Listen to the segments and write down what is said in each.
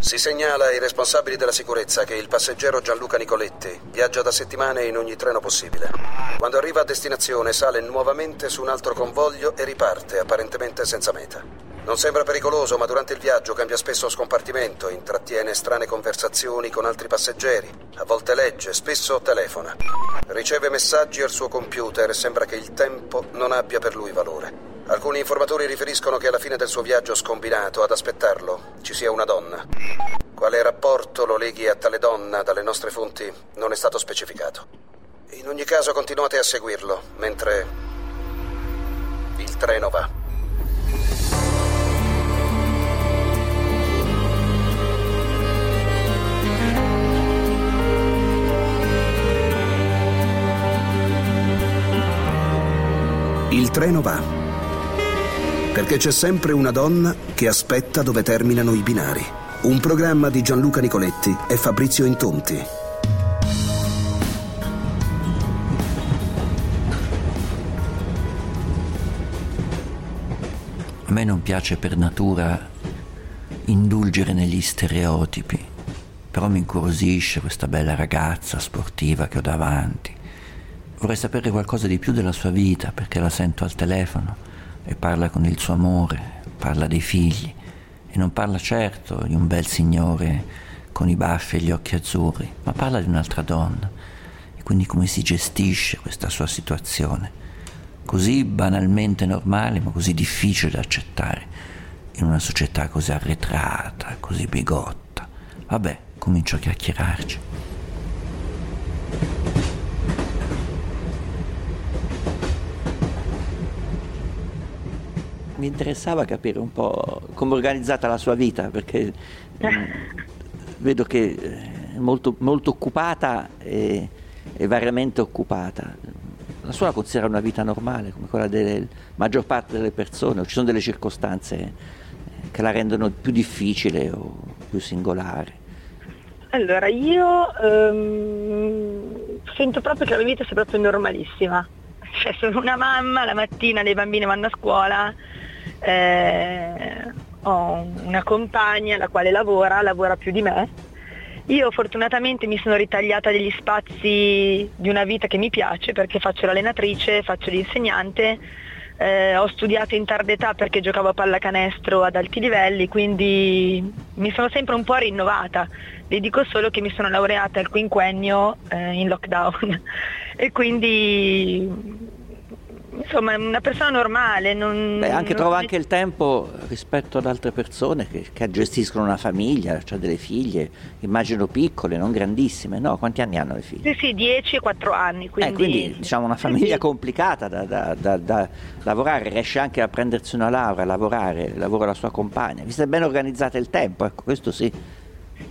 Si segnala ai responsabili della sicurezza che il passeggero Gianluca Nicoletti viaggia da settimane in ogni treno possibile. Quando arriva a destinazione sale nuovamente su un altro convoglio e riparte, apparentemente senza meta. Non sembra pericoloso, ma durante il viaggio cambia spesso scompartimento, intrattiene strane conversazioni con altri passeggeri, a volte legge, spesso telefona. Riceve messaggi al suo computer e sembra che il tempo non abbia per lui valore. Alcuni informatori riferiscono che alla fine del suo viaggio scombinato ad aspettarlo ci sia una donna. Quale rapporto lo leghi a tale donna dalle nostre fonti non è stato specificato. In ogni caso continuate a seguirlo mentre il treno va. Il treno va perché c'è sempre una donna che aspetta dove terminano i binari. Un programma di Gianluca Nicoletti e Fabrizio Intonti. A me non piace per natura indulgere negli stereotipi, però mi incuriosisce questa bella ragazza sportiva che ho davanti. Vorrei sapere qualcosa di più della sua vita perché la sento al telefono e parla con il suo amore, parla dei figli e non parla certo di un bel signore con i baffi e gli occhi azzurri, ma parla di un'altra donna e quindi come si gestisce questa sua situazione, così banalmente normale ma così difficile da accettare in una società così arretrata, così bigotta. Vabbè, comincio a chiacchierarci. Mi interessava capire un po' come è organizzata la sua vita, perché mm, vedo che è molto, molto occupata e, e, variamente occupata. La sua la considera una vita normale, come quella della maggior parte delle persone, o ci sono delle circostanze eh, che la rendono più difficile o più singolare? Allora, io ehm, sento proprio che la mia vita sia proprio normalissima. Cioè, sono una mamma, la mattina le bambine vanno a scuola, eh, ho una compagna la quale lavora, lavora più di me. Io fortunatamente mi sono ritagliata degli spazi di una vita che mi piace perché faccio l'allenatrice, faccio l'insegnante, eh, ho studiato in tarda età perché giocavo a pallacanestro ad alti livelli, quindi mi sono sempre un po' rinnovata. Vi dico solo che mi sono laureata al quinquennio eh, in lockdown e quindi insomma una persona normale. Non, Beh, anche, non... trova anche il tempo rispetto ad altre persone che, che gestiscono una famiglia, cioè delle figlie, immagino piccole, non grandissime, no? Quanti anni hanno le figlie? Sì, sì, 10 e 4 anni. Quindi, eh, quindi diciamo una famiglia sì, complicata da, da, da, da, lavorare, riesce anche a prendersi una laurea, a lavorare, lavora la sua compagna. Vi siete ben organizzate il tempo, ecco, questo sì.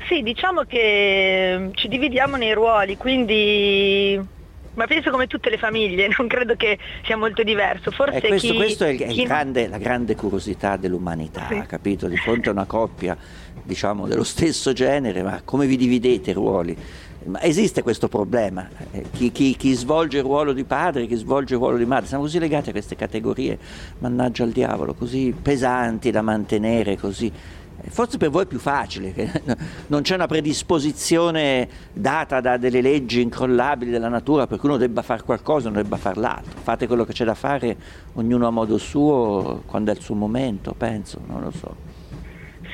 Sì, diciamo che ci dividiamo nei ruoli, quindi ma penso come tutte le famiglie, non credo che sia molto diverso. Forse eh, questo, chi, questo è, il, chi... grande, la grande curiosità dell'umanità, sì. capito? Di fronte a una coppia, diciamo, dello stesso genere, ma come vi dividete i ruoli? Ma esiste questo problema, eh, chi, chi, chi, svolge il ruolo di padre, chi svolge il ruolo di madre, siamo così legati a queste categorie, mannaggia al diavolo, così pesanti da mantenere, così Forse per voi è più facile, non c'è una predisposizione data da delle leggi incrollabili della natura per cui uno debba fare qualcosa o non debba fare l'altro. Fate quello che c'è da fare, ognuno a modo suo, quando è il suo momento, penso, non lo so.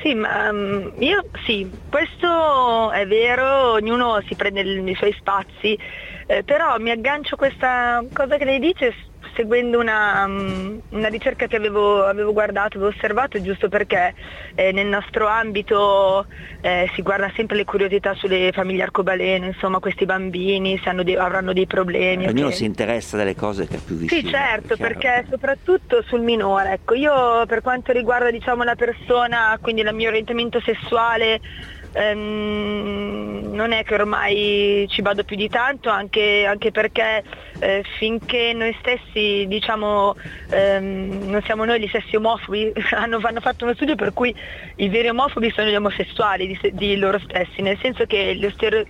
Sì, ma um, io sì, questo è vero, ognuno si prende i suoi spazi, eh, però mi aggancio a questa cosa che lei dice seguendo una, mm, una ricerca che avevo, avevo, guardato, avevo osservato, giusto perché eh, nel nostro ambito eh, si guarda sempre le curiosità sulle famiglie arcobaleno, insomma questi bambini, se dei, avranno dei problemi. Ognuno okay. si interessa delle cose che è più vicino. Sì, certo, perché soprattutto sul minore. Ecco, io per quanto riguarda diciamo, la persona, quindi il mio orientamento sessuale, ehm, non è che ormai ci vado più di tanto, anche, anche perché eh, finché noi stessi diciamo ehm, non siamo noi gli stessi omofobi, hanno, hanno, fatto uno studio per cui i veri omofobi sono gli omosessuali di, di loro stessi, nel senso che stereo,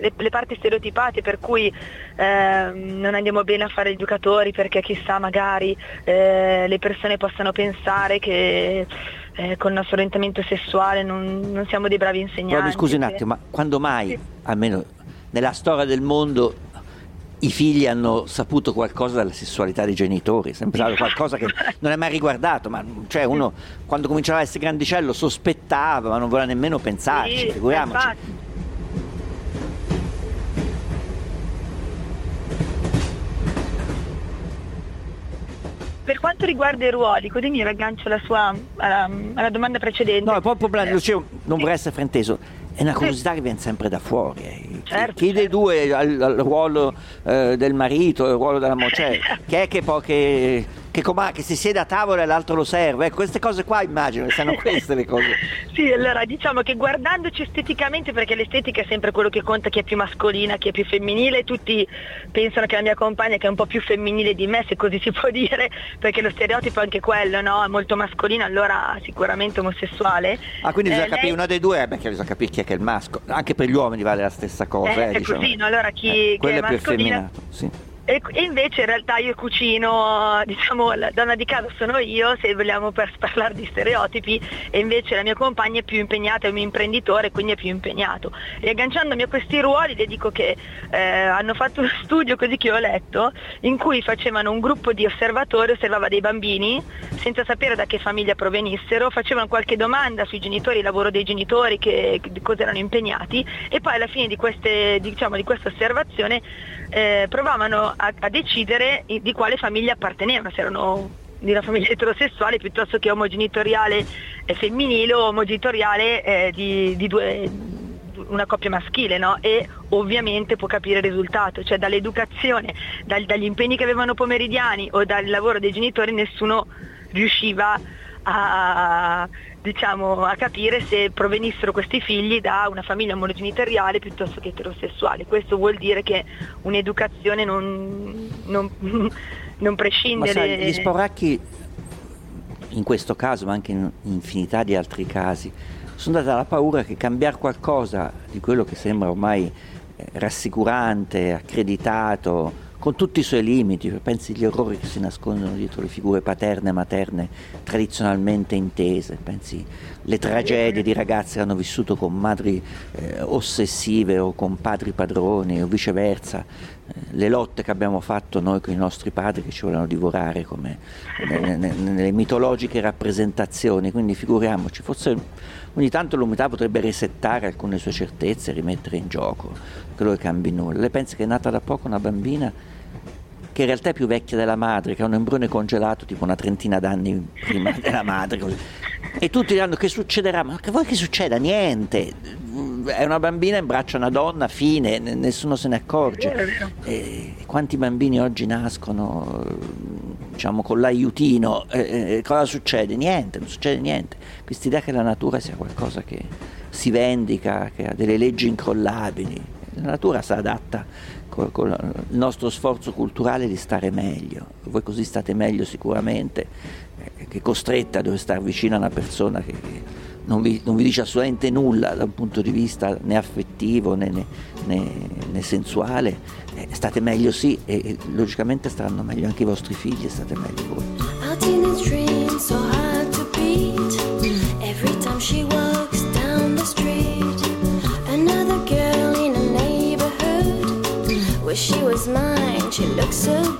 le, le, parti stereotipate per cui eh, non andiamo bene a fare educatori perché chissà magari eh, le persone possano pensare che eh, con il nostro orientamento sessuale, non, non siamo dei bravi insegnanti. Però, scusi un attimo, ma quando mai, sì. almeno nella storia del mondo, i figli hanno saputo qualcosa della sessualità dei genitori, stato qualcosa che non è mai riguardato, ma cioè uno quando cominciava a essere grandicello sospettava, ma non voleva nemmeno pensarci, sì, figuriamoci. Infatti. Per quanto riguarda i ruoli, così mi raggancio alla, sua, alla, alla domanda precedente. No, proprio dicevo, non vorrei essere frainteso, è una curiosità che viene sempre da fuori. Eh. Certo, chi, chi certo. dei due ha il, ruolo eh, del marito, il ruolo della moglie? Cioè, che è che poi che comà, che si siede a tavola e l'altro lo serve. Ecco, queste cose qua immagino che siano queste le cose. sì, allora diciamo che guardandoci esteticamente, perché l'estetica è sempre quello che conta, chi è più mascolina, chi è più femminile, tutti pensano che la mia compagna che è un po' più femminile di me, se così si può dire, perché lo stereotipo è anche quello, no? È molto mascolino, allora sicuramente omosessuale. Ah, quindi bisogna eh, capire lei... una dei due, beh, bisogna capire chi è che è il maschio. Anche per gli uomini vale la stessa cosa. Eh, eh, è diciamo. così, no? Allora chi, eh, chi è, è mascolina... Sì. E, invece in realtà io cucino, diciamo la donna di casa sono io, se vogliamo per parlare di stereotipi, e invece la mia compagna è più impegnata, è un imprenditore, quindi è più impegnato. E agganciandomi a questi ruoli le dico che eh, hanno fatto uno studio così che ho letto, in cui facevano un gruppo di osservatori, osservava dei bambini, senza sapere da che famiglia provenissero, facevano qualche domanda sui genitori, il lavoro dei genitori, che, che cosa erano impegnati, e poi alla fine di, queste, diciamo, di questa osservazione eh, provavano a, a, decidere di quale famiglia appartenevano, se erano di una famiglia eterosessuale piuttosto che omogenitoriale femminile o omogenitoriale eh, di, di due, una coppia maschile no? e ovviamente può capire il risultato, cioè dall'educazione, dal, dagli impegni che avevano pomeridiani o dal lavoro dei genitori nessuno riusciva a, diciamo, a capire se provenissero questi figli da una famiglia monogenitoriale piuttosto che eterosessuale. Questo vuol dire che un'educazione non, non, non prescinde... Ma sai, gli sporacchi, in questo caso, ma anche in infinità di altri casi, sono dati alla paura che cambiare qualcosa di quello che sembra ormai eh, rassicurante, accreditato, con tutti i suoi limiti, pensi agli orrori che si nascondono dietro le figure paterne e materne tradizionalmente intese, pensi le tragedie di ragazze che hanno vissuto con madri eh, ossessive o con padri padroni o viceversa, eh, le lotte che abbiamo fatto noi con i nostri padri che ci volevano divorare come nelle, nelle mitologiche rappresentazioni, quindi figuriamoci, forse ogni tanto l'umanità potrebbe resettare alcune sue certezze, rimettere in gioco, che cambi nulla. Lei pensa che è nata da poco una bambina che in realtà è più vecchia della madre, che ha un embrione congelato tipo una trentina d'anni prima della madre. Così. E tutti diranno che succederà, ma che vuoi che succeda? Niente. È una bambina in braccio a una donna, fine, nessuno se ne accorge. E quanti bambini oggi nascono diciamo con l'aiutino? E cosa succede? Niente, non succede niente. Questa idea che la natura sia qualcosa che si vendica, che ha delle leggi incrollabili. La natura si adatta con, con il nostro sforzo culturale di stare meglio. Voi così state meglio sicuramente, eh, che costretta a dover stare vicino a una persona che, che non, vi, non vi, dice assolutamente nulla da un punto di vista né affettivo né, né, né, né sensuale. Eh, state meglio sì e, e, logicamente staranno meglio anche i vostri figli state meglio voi. trên lực xứ.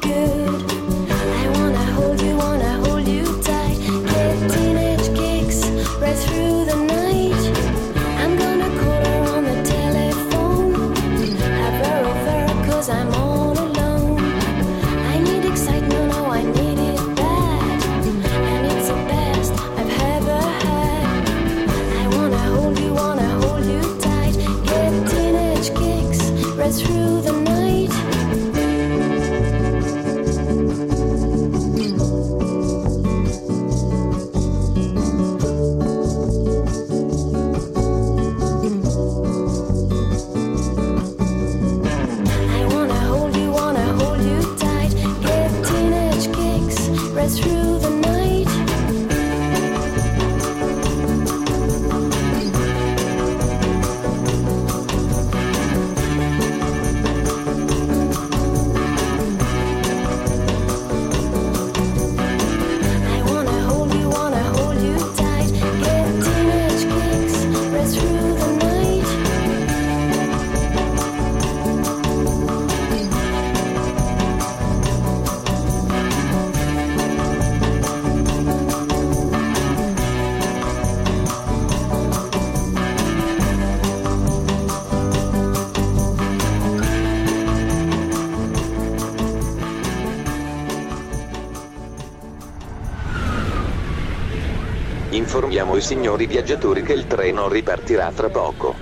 Informiamo i signori viaggiatori che il treno ripartirà tra poco.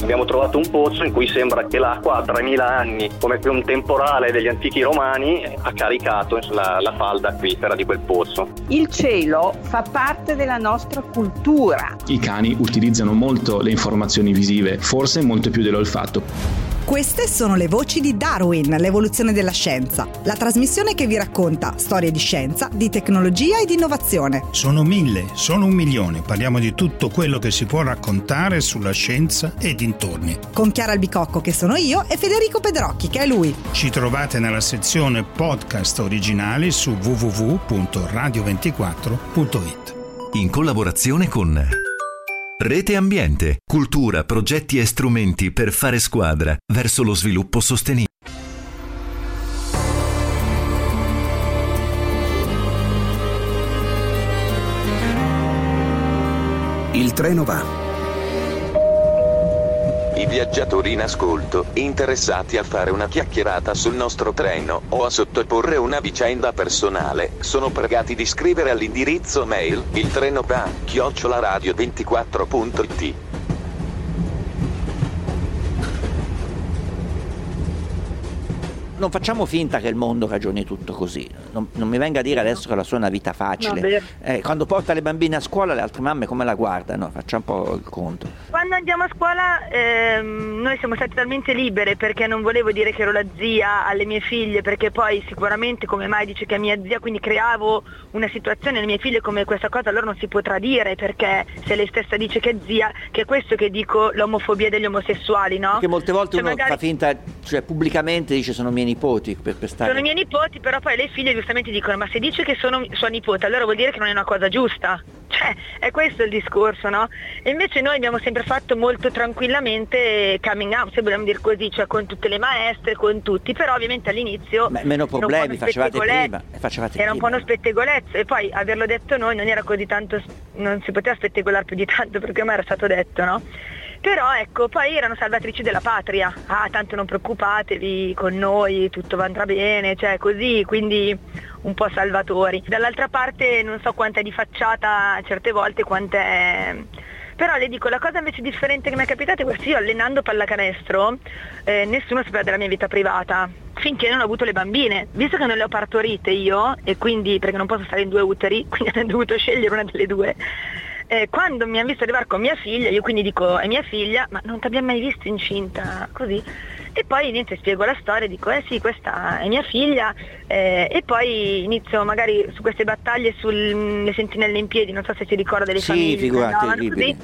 Abbiamo trovato un pozzo in cui sembra che l'acqua ha 3000 anni, come un temporale degli antichi romani ha caricato la, la falda acquifera di quel pozzo. Il cielo fa parte della nostra cultura. I cani utilizzano molto le informazioni visive, forse molto più dell'olfatto. Queste sono le voci di Darwin, l'evoluzione della scienza, la trasmissione che vi racconta storie di scienza, di tecnologia e di innovazione. Sono mille, sono un milione, parliamo di tutto quello che si può raccontare sulla scienza e dintorni. Con Chiara Albicocco che sono io e Federico Pedrocchi che è lui. Ci trovate nella sezione podcast originali su www.radio24.it. In collaborazione con Rete Ambiente, cultura, progetti e strumenti per fare squadra verso lo sviluppo sostenibile. Il treno va i viaggiatori in ascolto, interessati a fare una chiacchierata sul nostro treno o a sottoporre una vicenda personale, sono pregati di scrivere all'indirizzo mail il treno va chiocciolaradio24.it. non facciamo finta che il mondo ragioni tutto così. Non, non mi venga a dire adesso che la sua è una vita facile. Eh, quando porta le bambine a scuola, le altre mamme come la guardano? Facciamo un po' il conto. Quando andiamo a scuola ehm, noi siamo state talmente libere perché non volevo dire che ero la zia alle mie figlie, perché poi sicuramente come mai dice che è mia zia, quindi creavo una situazione alle mie figlie come questa cosa allora non si potrà dire perché se lei stessa dice che è zia, che è questo che dico l'omofobia degli omosessuali, no? Perché molte volte cioè, uno magari... fa finta, cioè pubblicamente dice sono miei nipoti per, per stare... Sono i miei nipoti, però poi le figlie giustamente dicono ma se dice che sono sua nipote allora vuol dire che non è una cosa giusta. Cioè, è questo il discorso, no? E invece noi abbiamo sempre fatto molto tranquillamente coming out, se vogliamo dire così, cioè con tutte le maestre, con tutti, però ovviamente all'inizio... Beh, meno problemi, facevate prima. Facevate era prima. un po' uno spettegolezzo e poi averlo detto noi non era così tanto, non si poteva spettegolare più di tanto perché ormai era stato detto, no? Però ecco, poi erano salvatrici della patria, ah tanto non preoccupatevi con noi, tutto andrà bene, cioè così, quindi un po' salvatori. Dall'altra parte non so quanto è di facciata certe volte, quanto è... Però le dico, la cosa invece differente che mi è capitata è questa, io allenando pallacanestro, eh, nessuno sapeva della mia vita privata, finché non ho avuto le bambine. Visto che non le ho partorite io, e quindi perché non posso stare in due uteri, quindi ho dovuto scegliere una delle due, eh, quando mi hanno visto arrivare con mia figlia, io quindi dico è mia figlia, ma non ti abbiamo mai visto incinta così? E poi niente, spiego la storia, dico eh sì, questa è mia figlia eh, e poi inizio magari su queste battaglie sulle sentinelle in piedi, non so se si ricorda delle sì, famiglie. Figurati, no, così.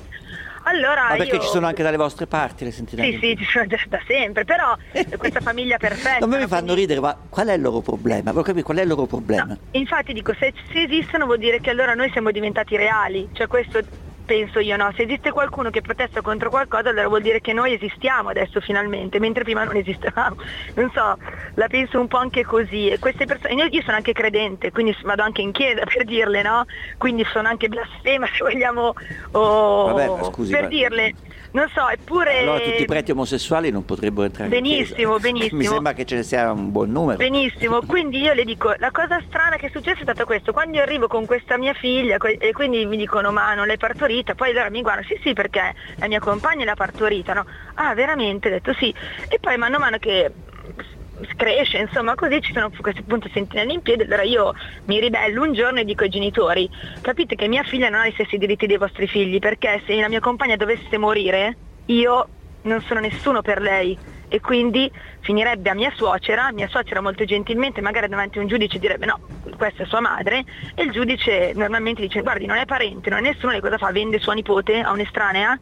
Allora Ma perché io... ci sono anche dalle vostre parti le sentinelle? Sì, sì, ci sono da sempre, però questa famiglia perfetta. Non me mi no? fanno ridere, ma qual è il loro problema? Voglio capire qual è il loro problema. No, infatti dico, se, se esistono vuol dire che allora noi siamo diventati reali, cioè questo penso io no, se esiste qualcuno che protesta contro qualcosa allora vuol dire che noi esistiamo adesso finalmente, mentre prima non esistevamo. Non so, la penso un po' anche così. E queste persone, io sono anche credente, quindi vado anche in chiesa per dirle, no? Quindi sono anche blasfema se vogliamo, oh, Vabbè, scusi, per ma... dirle. Non so, eppure... Allora tutti i preti omosessuali non potrebbero entrare benissimo. Benissimo, Mi sembra che ce ne sia un buon numero. Benissimo, quindi io le dico, la cosa strana che è successa è stato questo, quando io arrivo con questa mia figlia e quindi mi dicono ma non l'hai partorita, poi allora mi guardano, sì sì perché la mia compagna l'ha partorita, no? Ah veramente? Ho detto sì. E poi mano a mano che cresce, insomma così ci sono questi appunto sentinelle in piedi, allora io mi ribello un giorno e dico ai genitori, capite che mia figlia non ha gli stessi diritti dei vostri figli, perché se la mia compagna dovesse morire, io non sono nessuno per lei e quindi finirebbe a mia suocera, mia suocera molto gentilmente magari davanti a un giudice direbbe no, questa è sua madre e il giudice normalmente dice guardi non è parente, non è nessuno, lei cosa fa? Vende sua nipote a un'estranea?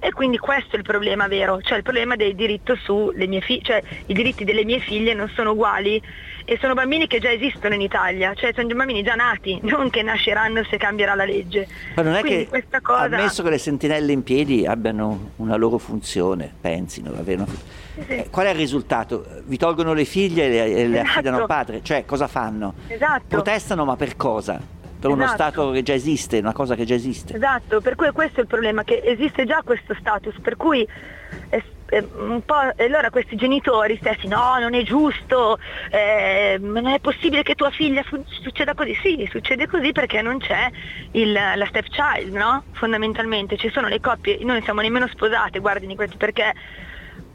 E quindi questo è il problema vero, cioè il problema del diritto sulle mie figlie, cioè i diritti delle mie figlie non sono uguali e sono bambini che già esistono in Italia, cioè sono bambini già nati, non che nasceranno se cambierà la legge. Ma non è Quindi che, questa cosa... ammesso che le sentinelle in piedi abbiano una loro funzione, pensino, avere una Sì. Eh, Qual è il risultato? Vi tolgono le figlie e le, e le Esatto. affidano al padre? Cioè, cosa fanno? Esatto. Protestano, ma per cosa? Per uno Esatto. Stato che già esiste, una cosa che già esiste. Esatto, per cui questo è il problema, che esiste già questo status, per cui eh, eh, un po', allora questi genitori stessi, no, non è giusto, eh, non è possibile che tua figlia fu- succeda così. Sì, succede così perché non c'è il, la stepchild, no? Fondamentalmente, ci sono le coppie, noi non siamo nemmeno sposate, guardini questi perché...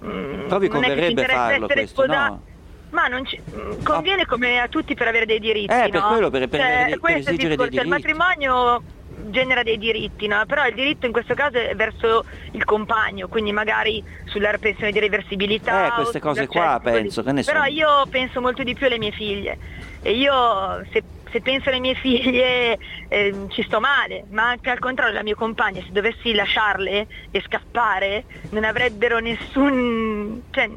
Mm, Però vi converrebbe farlo questo, sposati. no? Ma non ci, conviene come a tutti per avere dei diritti, eh, per no? quello, per, per, cioè, per, per esigere dei diritti. Il matrimonio genera dei diritti, no? però il diritto in questo caso è verso il compagno, quindi magari sulla pensione di reversibilità. Eh, queste cose qua penso che ne Però io penso molto di più alle mie figlie e io se, se penso alle mie figlie eh, ci sto male, ma anche al contrario la mia compagna se dovessi lasciarle e scappare non avrebbero nessun... Cioè,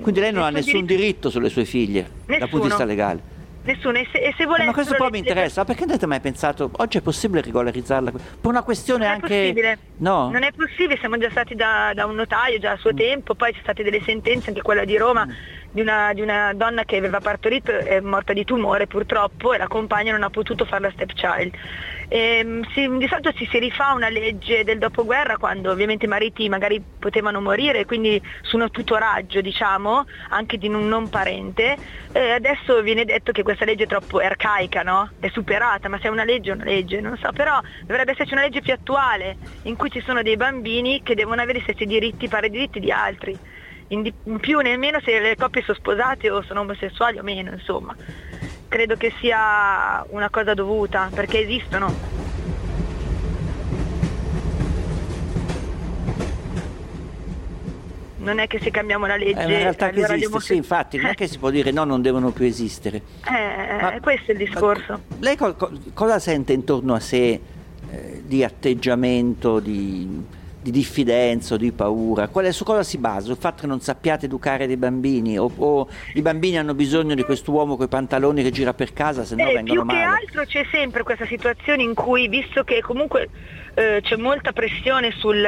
quindi lei non ha nessun diritto, diritto sulle sue figlie Nessuno. dal punto di vista legale? Nessuno, e se, e se volessero... Ma questo poi mi interessa, le... perché non avete mai pensato, oggi è possibile regolarizzarla? Per una questione non anche... Possibile. No? Non è possibile, siamo già stati da, da un notaio già a suo mm. tempo, poi ci sono state delle sentenze, anche quella di Roma, mm. di, una, di, una, donna che aveva partorito, è morta di tumore purtroppo, e la compagna non ha potuto fare la stepchild. Eh, si, di solito ci si rifà una legge del dopoguerra quando ovviamente i mariti magari potevano morire, quindi su uno tutoraggio diciamo, anche di un non parente. Eh, adesso viene detto che questa legge è troppo arcaica, no? È superata, ma se è una legge è una legge, non so, però dovrebbe esserci una legge più attuale in cui ci sono dei bambini che devono avere gli stessi diritti, pari diritti di altri. In, più né meno se le coppie sono sposate o sono omosessuali o meno, insomma credo che sia una cosa dovuta, perché esistono. Non è che se cambiamo la legge... È una realtà che allora esiste, sì, infatti, non è che si può dire no, non devono più esistere. Eh, ma, questo è il discorso. Lei co- cosa sente intorno a sé eh, di atteggiamento, di di diffidenza o di paura? Quale, su cosa si basa? Sul fatto che non sappiate educare dei bambini? O, o i bambini hanno bisogno di quest'uomo con i pantaloni che gira per casa, se no eh, vengono male? Più che altro c'è sempre questa situazione in cui, visto che comunque eh, c'è molta pressione sul,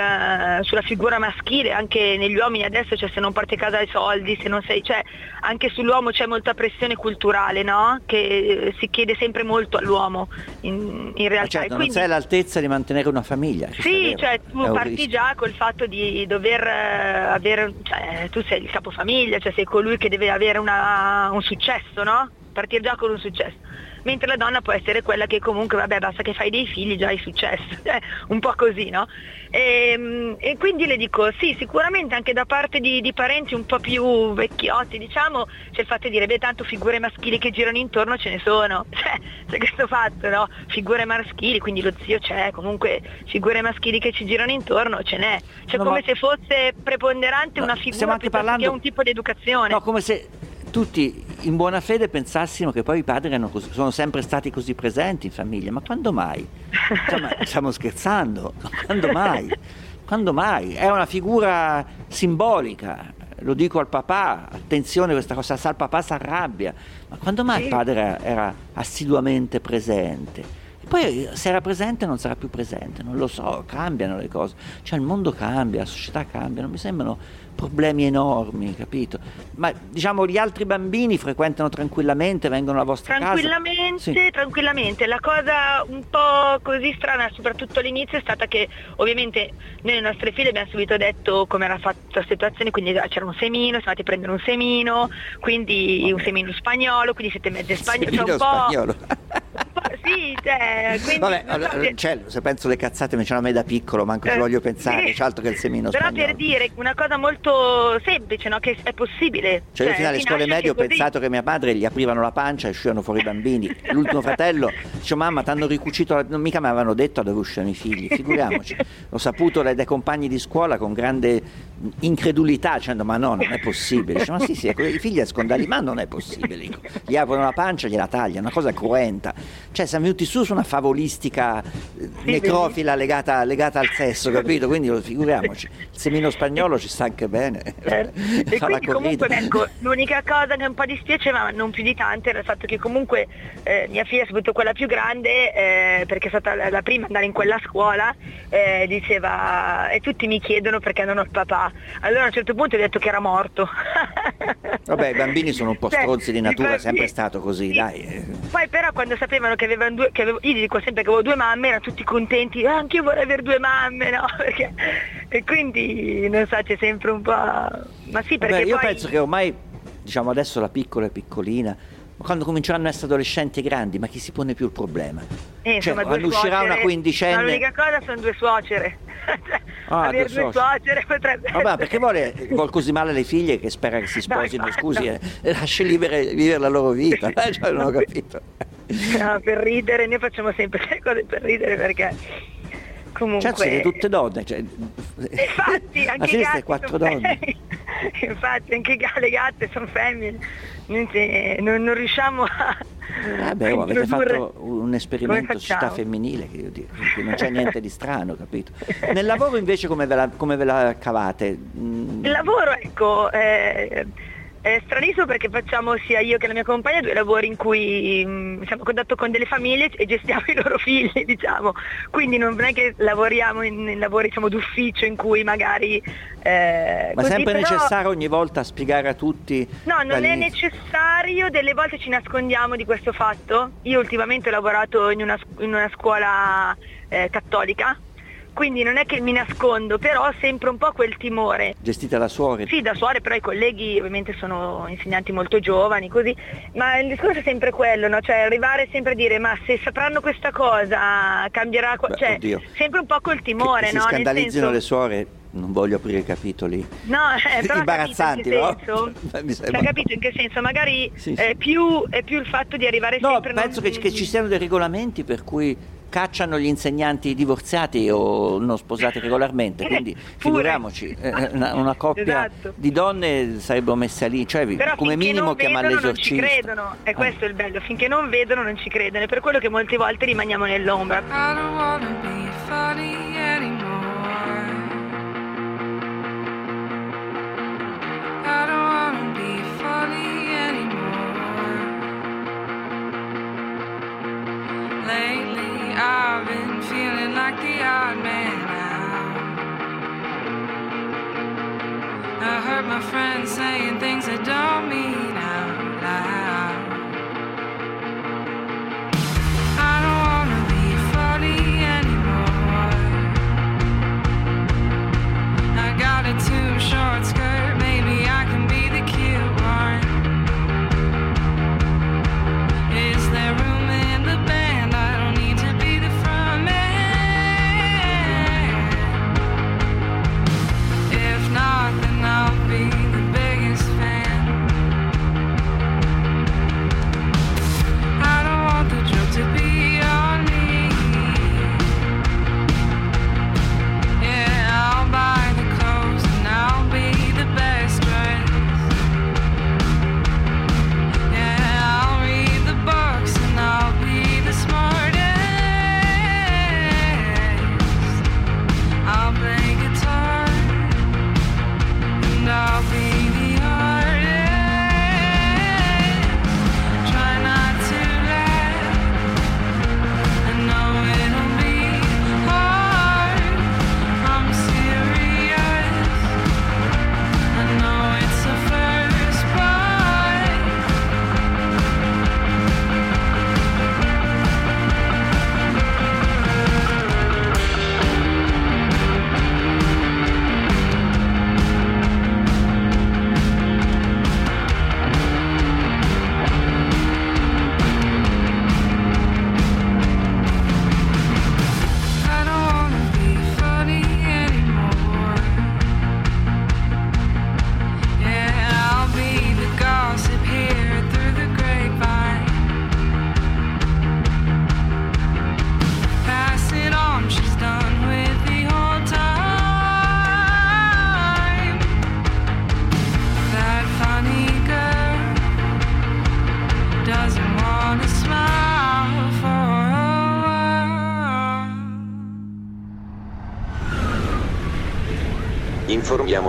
sulla figura maschile, anche negli uomini adesso, cioè se non porti a casa i soldi, se non sei, cioè anche sull'uomo c'è molta pressione culturale, no? Che eh, si chiede sempre molto all'uomo in, in realtà. Certo, quindi, non sei all'altezza di mantenere una famiglia. Sì, cioè tu parti già col fatto di dover avere, cioè tu sei il capofamiglia, cioè sei colui che deve avere una, un successo, no? Partire già con un successo mentre la donna può essere quella che comunque, vabbè, basta che fai dei figli, già hai successo, eh, un po' così, no? E, ehm, e, quindi le dico, sì, sicuramente anche da parte di, di, parenti un po' più vecchiotti, diciamo, c'è il fatto di dire, beh, tanto figure maschili che girano intorno ce ne sono, cioè, c'è questo fatto, no? Figure maschili, quindi lo zio c'è, comunque figure maschili che ci girano intorno ce n'è, cioè no, come ma... se fosse preponderante no, una figura piuttosto parlando... che un tipo di educazione. No, come se tutti in buona fede pensassimo che poi i padri così, sono sempre stati così presenti in famiglia, ma quando mai? Cioè, ma stiamo scherzando, ma quando mai? Quando mai? È una figura simbolica, lo dico al papà, attenzione questa cosa, sa il papà si arrabbia, ma quando mai il padre era assiduamente presente? Poi se era presente non sarà più presente, non lo so, cambiano le cose, cioè il mondo cambia, la società cambia, non mi sembrano problemi enormi, capito? Ma diciamo gli altri bambini frequentano tranquillamente, vengono alla vostra tranquillamente, casa? Tranquillamente, tranquillamente. La cosa un po' così strana, soprattutto all'inizio, è stata che ovviamente noi le nostre figlie abbiamo subito detto come era fatta la situazione, quindi c'era un semino, siamo andati a prendere un semino, quindi un semino spagnolo, quindi siete mezze spagnole. Cioè un po'... spagnolo. Sì, cioè, quindi, Vabbè, allora, cioè, se penso le cazzate mi c'hanno a me da piccolo, manco ci eh, voglio pensare, sì. c'è altro che il semino Però spagnolo. per dire una cosa molto semplice, no? che è possibile. Cioè, cioè io fino alle scuole medie ho pensato che mia madre gli aprivano la pancia e uscivano fuori i bambini. L'ultimo fratello dice mamma ti hanno ricucito, la... non mica mi avevano detto dove uscivano i figli, figuriamoci. L'ho saputo dai, dai compagni di scuola con grande incredulità, dicendo ma no, non è possibile. Dice, ma sì, sì, i figli da lì, ma non è possibile. Gli aprono la pancia gliela tagliano, una cosa cruenta. Cioè siamo venuti su su una favolistica eh, necrofila legata, legata, al sesso, capito? Quindi figuriamoci, il semino spagnolo ci sta anche bene. Eh, e quindi comunque ecco, l'unica cosa che un po' dispiace, ma non più di tante, era il fatto che comunque eh, mia figlia, soprattutto quella più grande, eh, perché è stata la, la prima ad andare in quella scuola, eh, diceva, e tutti mi chiedono perché non ho il papà. Allora a un certo punto ho detto che era morto. Vabbè, i bambini sono un po' Cioè, stronzi di natura, è infatti- sempre stato così, dai. eh. Poi però quando sapevano che avevano due, che avevo, io gli dico sempre che avevo due mamme, erano tutti contenti, "Ah, anche io vorrei avere due mamme, no? Perché, e quindi non so, c'è sempre un po'... Ma sì, perché Vabbè, io poi... penso che ormai, diciamo adesso la piccola è piccolina, quando cominceranno a essere adolescenti grandi, ma chi si pone più il problema? Eh, cioè, insomma, due quando uscirà una suocere, quindicenne- ma L'unica cosa sono due suocere. Ah, Avere due suocere. potrebbe Vabbè, perché vuole, vuol così male le figlie che spera che si sposino, scusi, eh, e lasci vivere, vivere la loro vita, eh, cioè, non ho capito. No, per ridere, noi facciamo sempre le cose per ridere perché comunque... Cioè, siete tutte donne, cioè, Infatti, anche gatti quattro donne. Infatti, anche le gatte sono femmine. Non, si- non- non riusciamo a... Vabbè, a oh, avete fatto un esperimento società femminile, che io dico, non c'è niente di strano, capito? Nel lavoro invece come ve la, come ve la cavate? Mm, Il lavoro, ecco, è, è stranissimo perché facciamo sia io che la mia compagna due lavori in cui mh, siamo a contatto con delle famiglie e gestiamo i loro figli, diciamo. Quindi non è che lavoriamo in, in lavori diciamo, d'ufficio in cui magari... eh, Ma è così, sempre però- necessario ogni volta spiegare a tutti? No, non è dall'inizio? necessario, delle volte ci nascondiamo di questo fatto. Io ultimamente ho lavorato in una, in una scuola eh, cattolica, quindi non è che mi nascondo, però ho sempre un po' quel timore. Gestita da suore? Sì, da suore, però i colleghi ovviamente sono insegnanti molto giovani, così. Ma il discorso è sempre quello, no? Cioè arrivare sempre a dire ma se sapranno questa cosa cambierà... qua-" Beh, cioè, oddio. sempre un po' col Che, timore, che si no? Nel scandalizzino senso- le suore, non voglio aprire capitoli No, eh, però imbarazzanti, capito no? che senso? Mi Cioè, sembra- capito in che senso? Magari Sì, sì. È, più, è più il fatto di arrivare No, sempre... penso non- che, che ci siano dei regolamenti per cui cacciano gli insegnanti divorziati o non sposati regolarmente, quindi figuriamoci, eh, una, una coppia Esatto. di donne sarebbero messe lì, cioè Però come minimo chiamare vedono non ci l'esorcista. credono, e questo è il bello, finché non vedono non ci credono, è per quello che molte volte rimaniamo nell'ombra. The odd man out. I heard my friends saying things I don't mean out loud. I don't wanna be funny anymore. I got a too short skirt,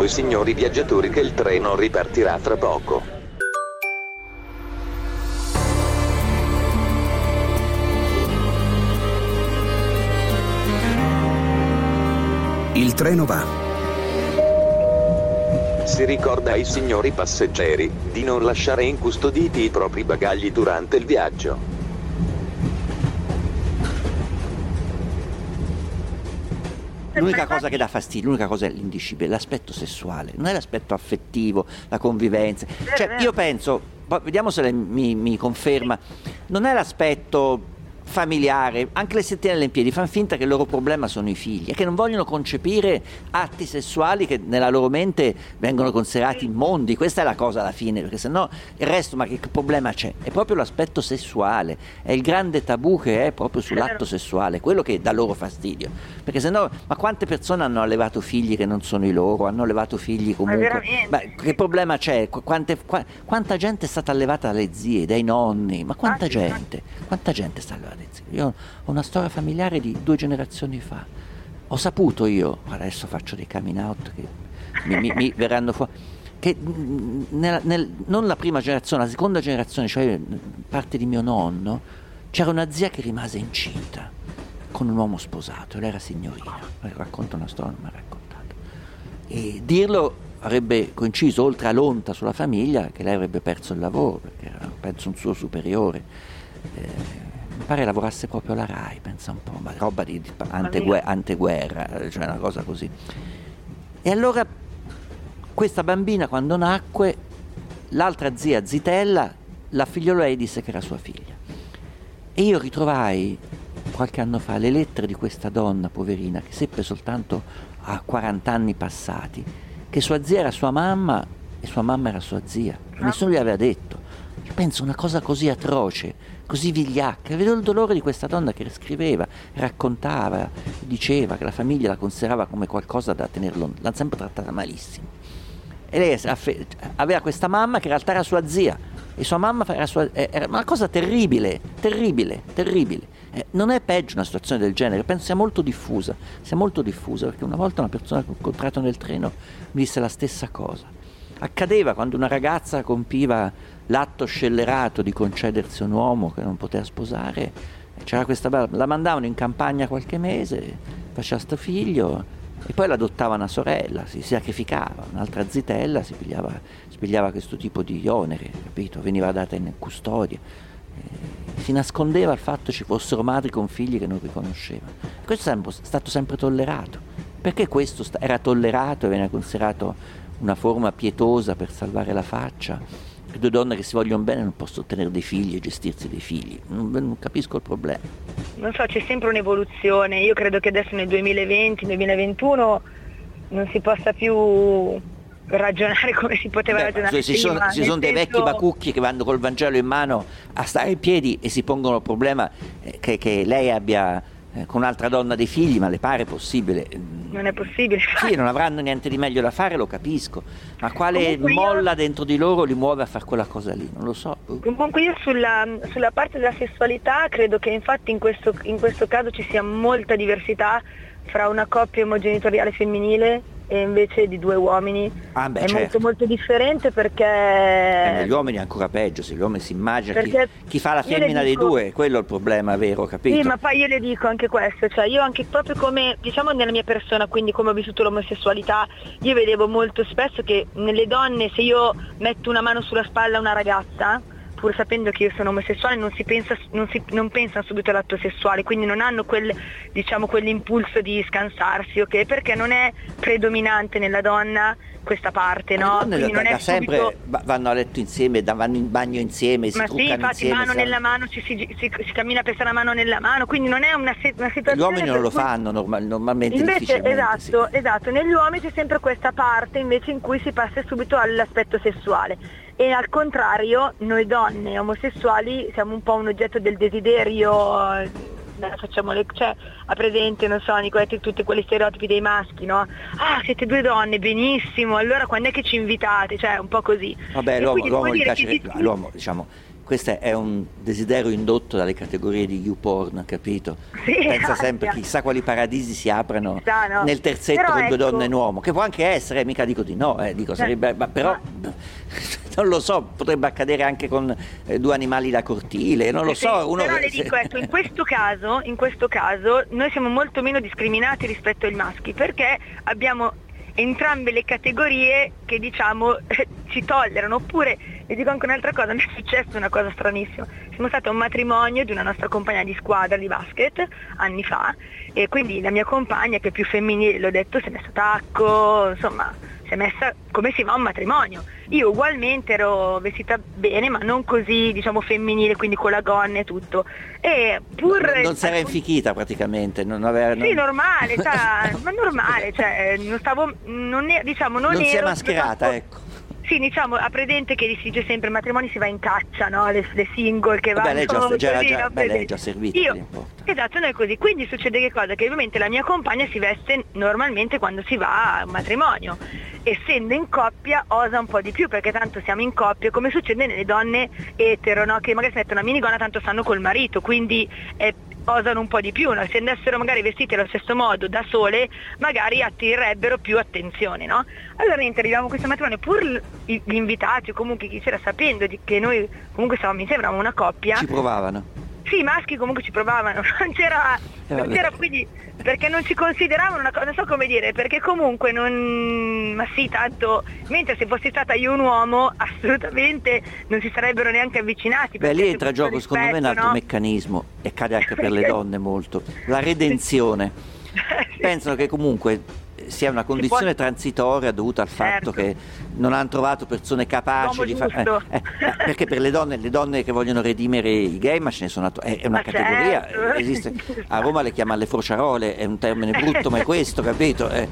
Informiamo i signori viaggiatori che il treno ripartirà tra poco. Il treno va. Si ricorda ai signori passeggeri di non lasciare incustoditi i propri bagagli durante il viaggio. L'unica cosa che dà fastidio, l'unica cosa è l'indisciplina, l'aspetto sessuale, non è l'aspetto affettivo, la convivenza. Cioè, io penso, vediamo se lei mi, mi conferma, non è l'aspetto familiare, anche le settimane in piedi fanno finta che il loro problema sono i figli e che non vogliono concepire atti sessuali che nella loro mente vengono considerati immondi, questa è la cosa alla fine, perché sennò il resto, ma che problema c'è? È proprio l'aspetto sessuale, è il grande tabù che è proprio sull'atto sessuale, quello che dà loro fastidio, perché sennò, ma quante persone hanno allevato figli che non sono i loro, hanno allevato figli comunque, ma che problema c'è? Qu- quante- qua- quanta gente è stata allevata dalle zie, dai nonni, ma quanta gente, quanta gente sta allevata zie? Io ho una storia familiare di due generazioni fa, ho saputo io, adesso faccio dei coming out che mi, mi- mi verranno fuori, che nella- nel- non la prima generazione, la seconda generazione, cioè parte di mio nonno, c'era una zia che rimase incinta con un uomo sposato, lei era signorina, racconta una storia, non mi ha raccontato. E dirlo avrebbe coinciso, oltre a l'onta sulla famiglia, che lei avrebbe perso il lavoro, perché era, penso, un suo superiore. Eh, pare lavorasse proprio alla RAI, pensa un po', ma roba di, di antegue- anteguerra, cioè una cosa così. E allora questa bambina quando nacque, l'altra zia Zitella, la figliola disse che era sua figlia. E io ritrovai qualche anno fa le lettere di questa donna poverina che seppe soltanto a 40 anni passati che sua zia era sua mamma e sua mamma era sua zia. Nessuno gli aveva detto. Io penso una cosa così atroce, così vigliacca. Vedo il dolore di questa donna che scriveva, raccontava, diceva che la famiglia la considerava come qualcosa da tenerlo, l'ha sempre trattata malissimo. E lei aveva questa mamma che in realtà era sua zia e sua mamma era, sua, eh, era una cosa terribile, terribile, terribile. Eh, non è peggio una situazione del genere, penso sia molto diffusa, sia molto diffusa perché una volta una persona che ho incontrato nel treno mi disse la stessa cosa. Accadeva quando una ragazza compiva l'atto scellerato di concedersi un uomo che non poteva sposare, c'era questa bella- la mandavano in campagna qualche mese, faceva sto figlio e poi l'adottava una sorella, si sacrificava, un'altra zitella si pigliava, si pigliava questo tipo di onere, capito? Veniva data in custodia. Eh, Si nascondeva il fatto che ci fossero madri con figli che non riconoscevano. Questo è stato sempre tollerato. Perché questo era tollerato e veniva considerato una forma pietosa per salvare la faccia? Che due donne che si vogliono bene non possono ottenere dei figli e gestirsi dei figli. Non, non capisco il problema. non so, c'è sempre un'evoluzione. Io credo che adesso nel 2020, 2021 non si possa più ragionare come si poteva Beh, ragionare ci sono, ci sono dei senso- vecchi bacucchi che vanno col Vangelo in mano a stare in piedi e si pongono il problema eh, che, che lei abbia eh, con un'altra donna dei figli, ma le pare possibile? Non è possibile. Sì, non avranno niente di meglio da fare, lo capisco, ma quale Comunque io- molla dentro di loro li muove a fare quella cosa lì? Non lo so. Comunque io sulla, sulla parte della sessualità credo che infatti in questo, in questo caso ci sia molta diversità fra una coppia omogenitoriale femminile e invece di due uomini. Ah, beh, è certo. molto molto differente Eh, perché... negli uomini è ancora peggio, se gli uomini si immagina chi, chi fa la femmina dei dico- due, quello è il problema vero, capito? Sì, ma poi io le dico anche questo, cioè io anche proprio come, diciamo nella mia persona, quindi come ho vissuto l'omosessualità, io vedevo molto spesso che nelle donne se io metto una mano sulla spalla a una ragazza, pur sapendo che io sono omosessuale, non si pensa, non si, non pensano subito all'atto sessuale, quindi non hanno quel, diciamo, quell'impulso di scansarsi, ok? Perché non è predominante nella donna questa parte, no? Le donne Quindi da, non da è sempre subito... va- vanno a letto insieme, vanno in bagno insieme, si Ma sì, infatti insieme. mano si- nella mano ci si, si- si cammina per stare la mano nella mano, quindi non è una, se- una situazione... Gli uomini non lo cui- fanno normal- normalmente Invece, esatto, esatto, negli uomini c'è sempre questa parte invece in cui si passa subito all'aspetto sessuale e al contrario noi donne omosessuali siamo un po' un oggetto del desiderio, eh, facciamo le, cioè, ha presente, non so, Nicoletti, tutti quegli stereotipi dei maschi, no? Ah, siete due donne, benissimo, allora quando è che ci invitate? Cioè, un po' così. Vabbè, l'uomo, l'uomo piace, discuti- l'uomo, diciamo, questo è un desiderio indotto dalle categorie di YouPorn, capito? Sì, Pensa esatto. sempre chissà quali paradisi si aprono Chissà, no? nel terzetto Però con due ecco- donne e un uomo, che può anche essere, mica dico di no, eh, dico, sarebbe, ma però non lo so, potrebbe accadere anche con eh, due animali da cortile, non lo Sì, so, uno però le dico, ecco, in questo caso, in questo caso noi siamo molto meno discriminati rispetto ai maschi perché abbiamo entrambe le categorie che diciamo ci tollerano. Oppure, vi dico anche un'altra cosa, mi è successa una cosa stranissima. Siamo stati a un matrimonio di una nostra compagna di squadra di basket anni fa e quindi la mia compagna che è più femminile, l'ho detto, si è messa tacco, insomma, si è messa come si va a un matrimonio. Io ugualmente ero vestita bene, ma non così, diciamo, femminile, quindi con la gonna e tutto. E pur Non, non si era infichita praticamente, non aveva... sì, non- normale, cioè, ma normale, cioè, non stavo, non, diciamo, non, non si è ero mascherata, ecco. Sì, diciamo, ha presente che si dice sempre, matrimoni si va in caccia, no? Le, le single che vanno lei già, così, già- no? già- beh, lei è già servita, Io-. Esatto, noi così. Quindi succede che cosa? Che ovviamente la mia compagna si veste normalmente quando si va a un matrimonio. Essendo in coppia osa un po' di più perché tanto siamo in coppia, come succede nelle donne etero, no? Che magari si mettono una minigonna tanto stanno col marito, quindi eh, osano un po' di più, no? se andassero magari vestite allo stesso modo da sole, magari attirerebbero più attenzione, no? Allora niente, arriviamo a questo matrimonio, pur gli invitati o comunque chi c'era sapendo che noi comunque stavamo insieme, eravamo una coppia. Ci provavano. Sì, i maschi comunque ci provavano, non c'era, non vabbè. c'era quindi perché non ci consideravano una cosa, non so come dire, perché comunque non, ma sì, tanto, mentre se fossi stata io un uomo, assolutamente non si sarebbero neanche avvicinati. Beh, lì entra gioco secondo me un rispetto, altro no? meccanismo e cade anche per le donne molto, la redenzione. Pensano che comunque sia una condizione transitoria dovuta al fatto che non hanno trovato persone capaci L'uomo di fare... giusto. perché per le donne, le donne che vogliono redimere i gay, ma ce ne sono... attu- È, è una Ma categoria, certo. esiste... A Roma le chiamano le frociarole, è un termine brutto, ma è questo, capito? Eh.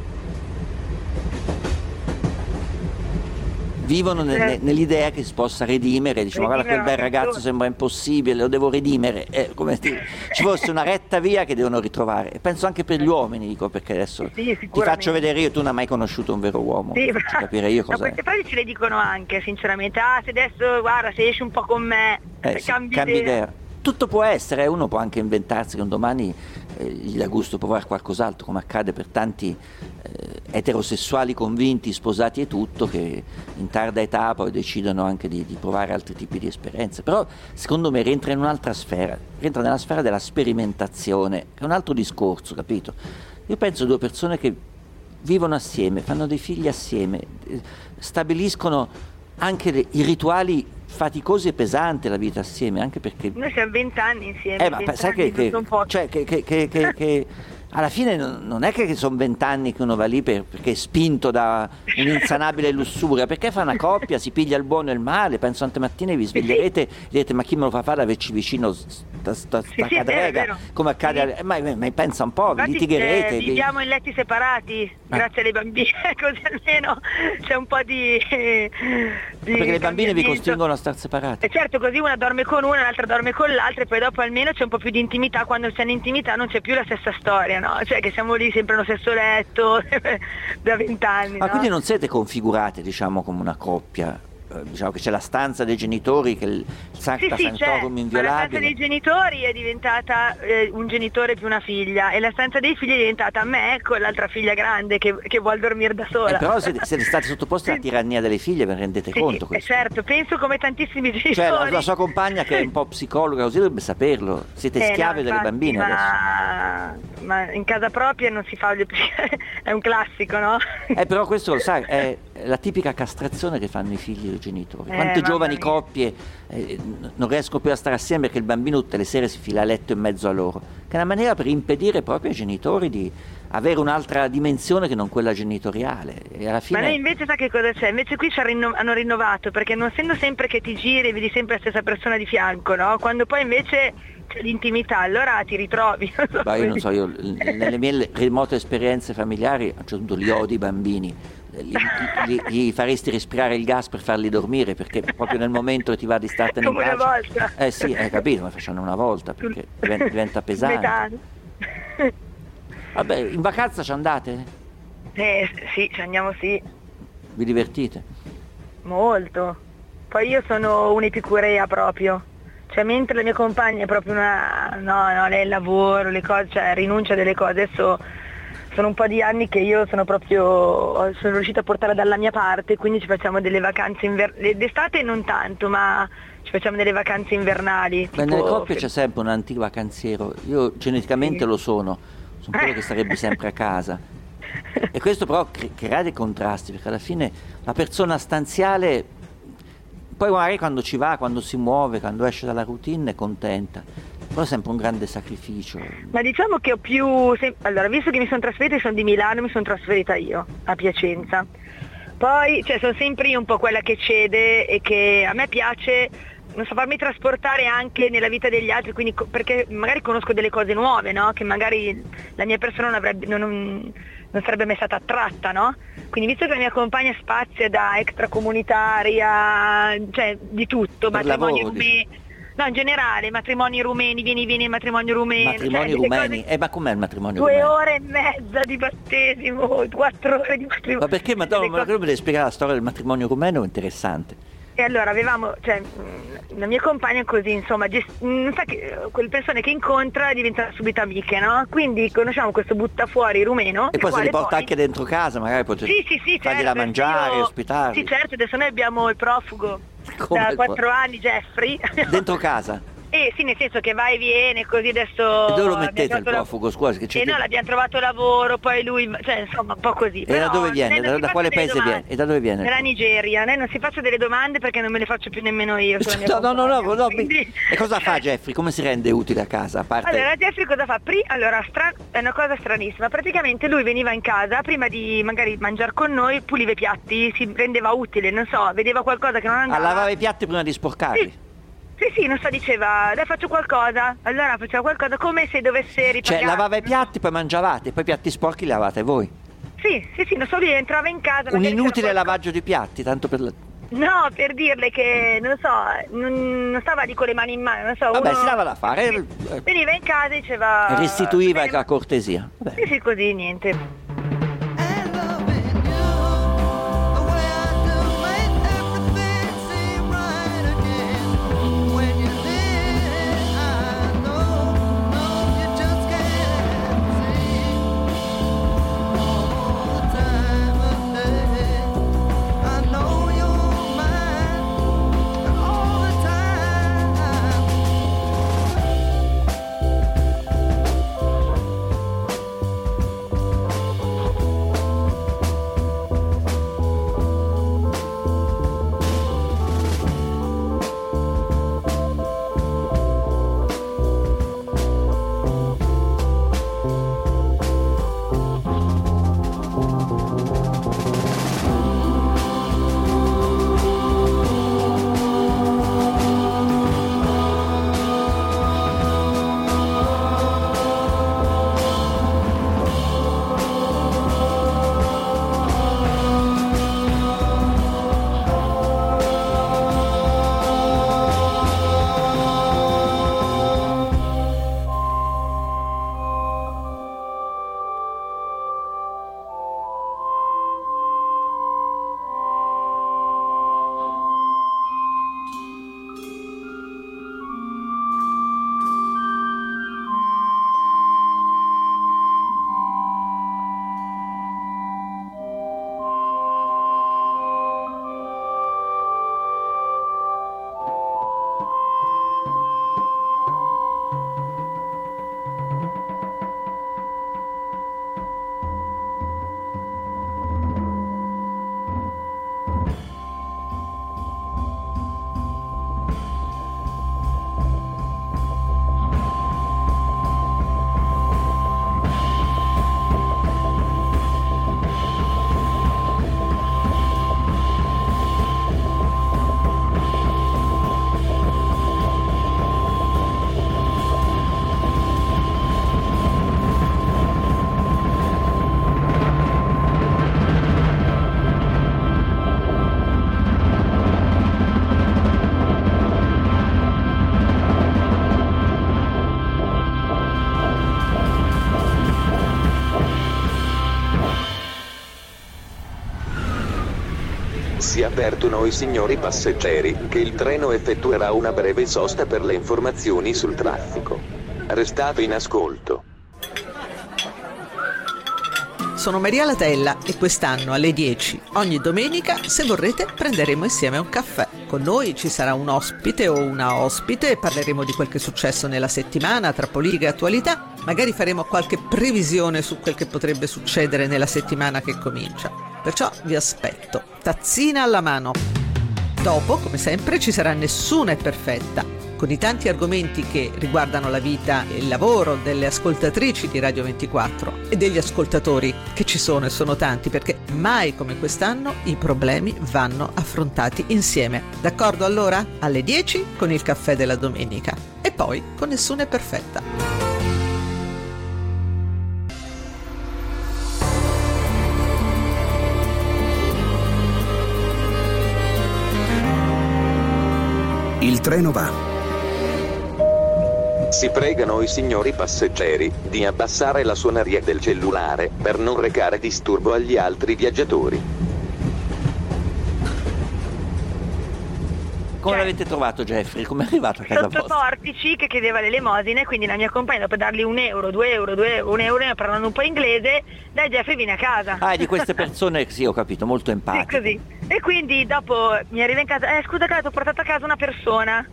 Vivono ne- ne- nell'idea che si possa redimere, dicono guarda quel bel ragazzo sembra impossibile, lo devo redimere, è come se ci fosse una retta via che devono ritrovare. E penso anche per gli uomini, dico perché adesso ti faccio vedere io, tu non hai mai conosciuto un vero uomo, Sì, faccio capire io Ma cos'è. queste frasi ce le dicono anche, sinceramente. Ah, se adesso, guarda, se esci un po' con me, Eh, sì, cambi, cambi idea. idea. Tutto può essere, uno può anche inventarsi che un domani eh, gli dà gusto provare qualcos'altro, come accade per tanti eh, eterosessuali convinti, sposati e tutto, che in tarda età poi decidono anche di, di provare altri tipi di esperienze. Però secondo me rientra in un'altra sfera, rientra nella sfera della sperimentazione, che è un altro discorso, capito? Io penso a due persone che vivono assieme, fanno dei figli assieme, stabiliscono anche le- i rituali faticosi e pesanti la vita assieme, anche perché Noi siamo vent'anni insieme. eh, ma sai che, che- cioè, che- che alla fine non, è che sono vent'anni che uno va lì per- perché è spinto da un'insanabile lussuria, perché fa una coppia, si piglia il buono e il male, penso stamattina vi sveglierete e direte ma chi me lo fa fare averci vicino sta, sta, sta sì, vero, è vero. come accade, alle- ma, ma- pensa un po', vi Infatti, litigherete. eh, vi- viviamo in letti separati, grazie alle bambine, così almeno c'è un po' di... di perché le bambine vi costringono a star separate. E certo, così una dorme con una, l'altra dorme con l'altra e poi dopo almeno c'è un po' più di intimità, quando c'è intimità non c'è più la stessa storia, no? Cioè che siamo lì sempre nello stesso letto da vent'anni. Ma no? quindi non siete configurate, diciamo, come una coppia? Eh, Diciamo che c'è la stanza dei genitori, che il Sì, Sancta sì. Sanctorum Ma la stanza inviolabile. dei genitori è diventata eh, un genitore più una figlia e la stanza dei figli è diventata me con l'altra figlia grande che, che vuole dormire da sola. Eh, però siete, siete stati sottoposti alla tirannia delle figlie, vi rendete Sì, conto eh, questo? certo, penso come tantissimi genitori. Cioè la, la sua compagna che è un po' psicologa così dovrebbe saperlo, siete Eh, no, schiave delle infatti, bambine adesso. ma... ma in casa propria non si fa è un classico, no? Eh, però questo lo sai, è la tipica castrazione che fanno i figli genitori. Eh, Quante mamma giovani coppie eh, non riescono più a stare assieme perché il bambino tutte le sere si fila a letto in mezzo a loro, che è una maniera per impedire proprio ai genitori di avere un'altra dimensione che non quella genitoriale. E alla Ma fine... noi invece sa che cosa c'è? Invece qui rinno- hanno rinnovato, perché non essendo sempre che ti giri e vedi sempre la stessa persona di fianco, no? Quando poi invece c'è l'intimità, allora ti ritrovi. so Ma io non so, io nelle mie remote esperienze familiari a un certo punto li odio i bambini, li, li- gli faresti respirare il gas per farli dormire perché proprio nel momento ti va di startene in Come una pace. volta. Eh sì, hai capito, ma facciano una volta perché diventa, diventa pesante. Metano. Vabbè, in vacanza ci andate? Eh, sì, ci andiamo sì, Vi divertite? molto. Poi io sono un'epicurea proprio. Cioè mentre la mia compagna è proprio una... No, no, lei il lavoro, le cose, cioè rinuncia a delle cose. Adesso sono un po' di anni che io sono proprio... sono riuscita a portarla dalla mia parte, quindi ci facciamo delle vacanze invernali. D'estate non tanto, ma ci facciamo delle vacanze invernali. Beh, tipo- nelle coppie c'è sempre un antico vacanziero. Io geneticamente lo sono, sono quello che starebbe sempre a casa. E questo però cre- crea dei contrasti, perché alla fine la persona stanziale, poi magari quando ci va, quando si muove, quando esce dalla routine è contenta, però è sempre un grande sacrificio. Ma diciamo che ho più... se- Allora, visto che mi sono trasferita, sono di Milano, mi sono trasferita io, a Piacenza. Poi, cioè, sono sempre io un po' quella che cede e che a me piace, non so, farmi trasportare anche nella vita degli altri, quindi perché magari conosco delle cose nuove, no? Che magari la mia persona non, avrebbe, non, non- sarebbe mai stata attratta, no? Quindi visto che la mia compagna spazia da extracomunitaria, cioè di tutto, Per matrimoni lavoro, rumeni, no in generale, matrimoni rumeni, vieni vieni al matrimonio rumeno, Matrimoni cioè, rumeni. Eh, ma com'è il matrimonio due rumeno? ore e mezza di battesimo, quattro ore di matrimonio. Ma perché? Ma no, Delle ma cose- devi spiegare la storia del matrimonio rumeno? È interessante. E allora avevamo, cioè, mh, la mia compagna è così, insomma, gest- mh, sa che eh, quelle persone che incontra diventano subito amiche, no? Quindi conosciamo questo buttafuori rumeno. E poi se li porta anche dentro casa, magari potete Sì, sì, sì, fargli certo, da mangiare, io- ospitarli. Sì, certo, adesso noi abbiamo il profugo Come da quattro anni, Jeffrey. Dentro casa. Eh sì, nel senso che va e viene, così adesso... E dove lo mettete il profugo? Scusa, che c'è Eh no, l'abbiamo trovato lavoro, poi lui, cioè insomma un po' così. E da Però dove viene? Da, da quale paese domande. viene? E da dove viene? Dalla Nigeria, lei non si faccia delle domande perché non me le faccio più nemmeno io. No, no, no, no, no, quindi- E cosa fa Jeffrey? Come si rende utile a casa? A parte... Allora Jeffrey cosa fa? Pri- allora, stra- è una cosa stranissima, praticamente lui veniva in casa, prima di magari mangiare con noi, puliva i piatti, si rendeva utile, non so, vedeva qualcosa che non a andava. lavare i piatti prima di sporcarli. Sì, sì, non so, diceva, dai faccio qualcosa, allora faceva qualcosa come se dovesse ripagare. Cioè lavava i piatti, poi mangiavate, poi i piatti sporchi li lavate voi. Sì, sì, sì, non so, lui entrava in casa. Un inutile lavaggio di piatti, tanto per... la- No, per dirle che, non so, non, non stava lì con le mani in mano, non so. Vabbè, uno- si dava da fare. eh, Veniva in casa e diceva... Restituiva "Bene, la cortesia. Vabbè. Sì, sì, così, niente. Avvertono i signori passeggeri che il treno effettuerà una breve sosta per le informazioni sul traffico. Restate in ascolto. Sono Maria Latella e quest'anno alle 10, ogni domenica, se vorrete, prenderemo insieme un caffè. Con noi ci sarà un ospite o una ospite parleremo di quel che è successo nella settimana tra politica e attualità Magari faremo qualche previsione su quel che potrebbe succedere nella settimana che comincia. Perciò vi aspetto, tazzina alla mano. Dopo, come sempre, ci sarà Nessuna è perfetta, con i tanti argomenti che riguardano la vita e il lavoro delle ascoltatrici di Radio 24 e degli ascoltatori che ci sono e sono tanti perché mai come quest'anno i problemi vanno affrontati insieme. D'accordo allora? Alle 10 con il caffè della domenica e poi con Nessuna è perfetta. Treno va. Si pregano i signori passeggeri di abbassare la suoneria del cellulare per non recare disturbo agli altri viaggiatori. Come l'avete trovato Jeffrey? Come è arrivato a casa Sotto vostra? Portici che chiedeva l'elemosina, quindi la mia compagna dopo dargli un euro, due euro, due euro, un euro, parlando un po' inglese, dai Jeffrey vieni a casa. Ah, è di queste persone, sì, ho capito, molto Sì, empatiche. così. E quindi dopo mi arriva in casa, eh scusa Clara, ti ho portato a casa una persona.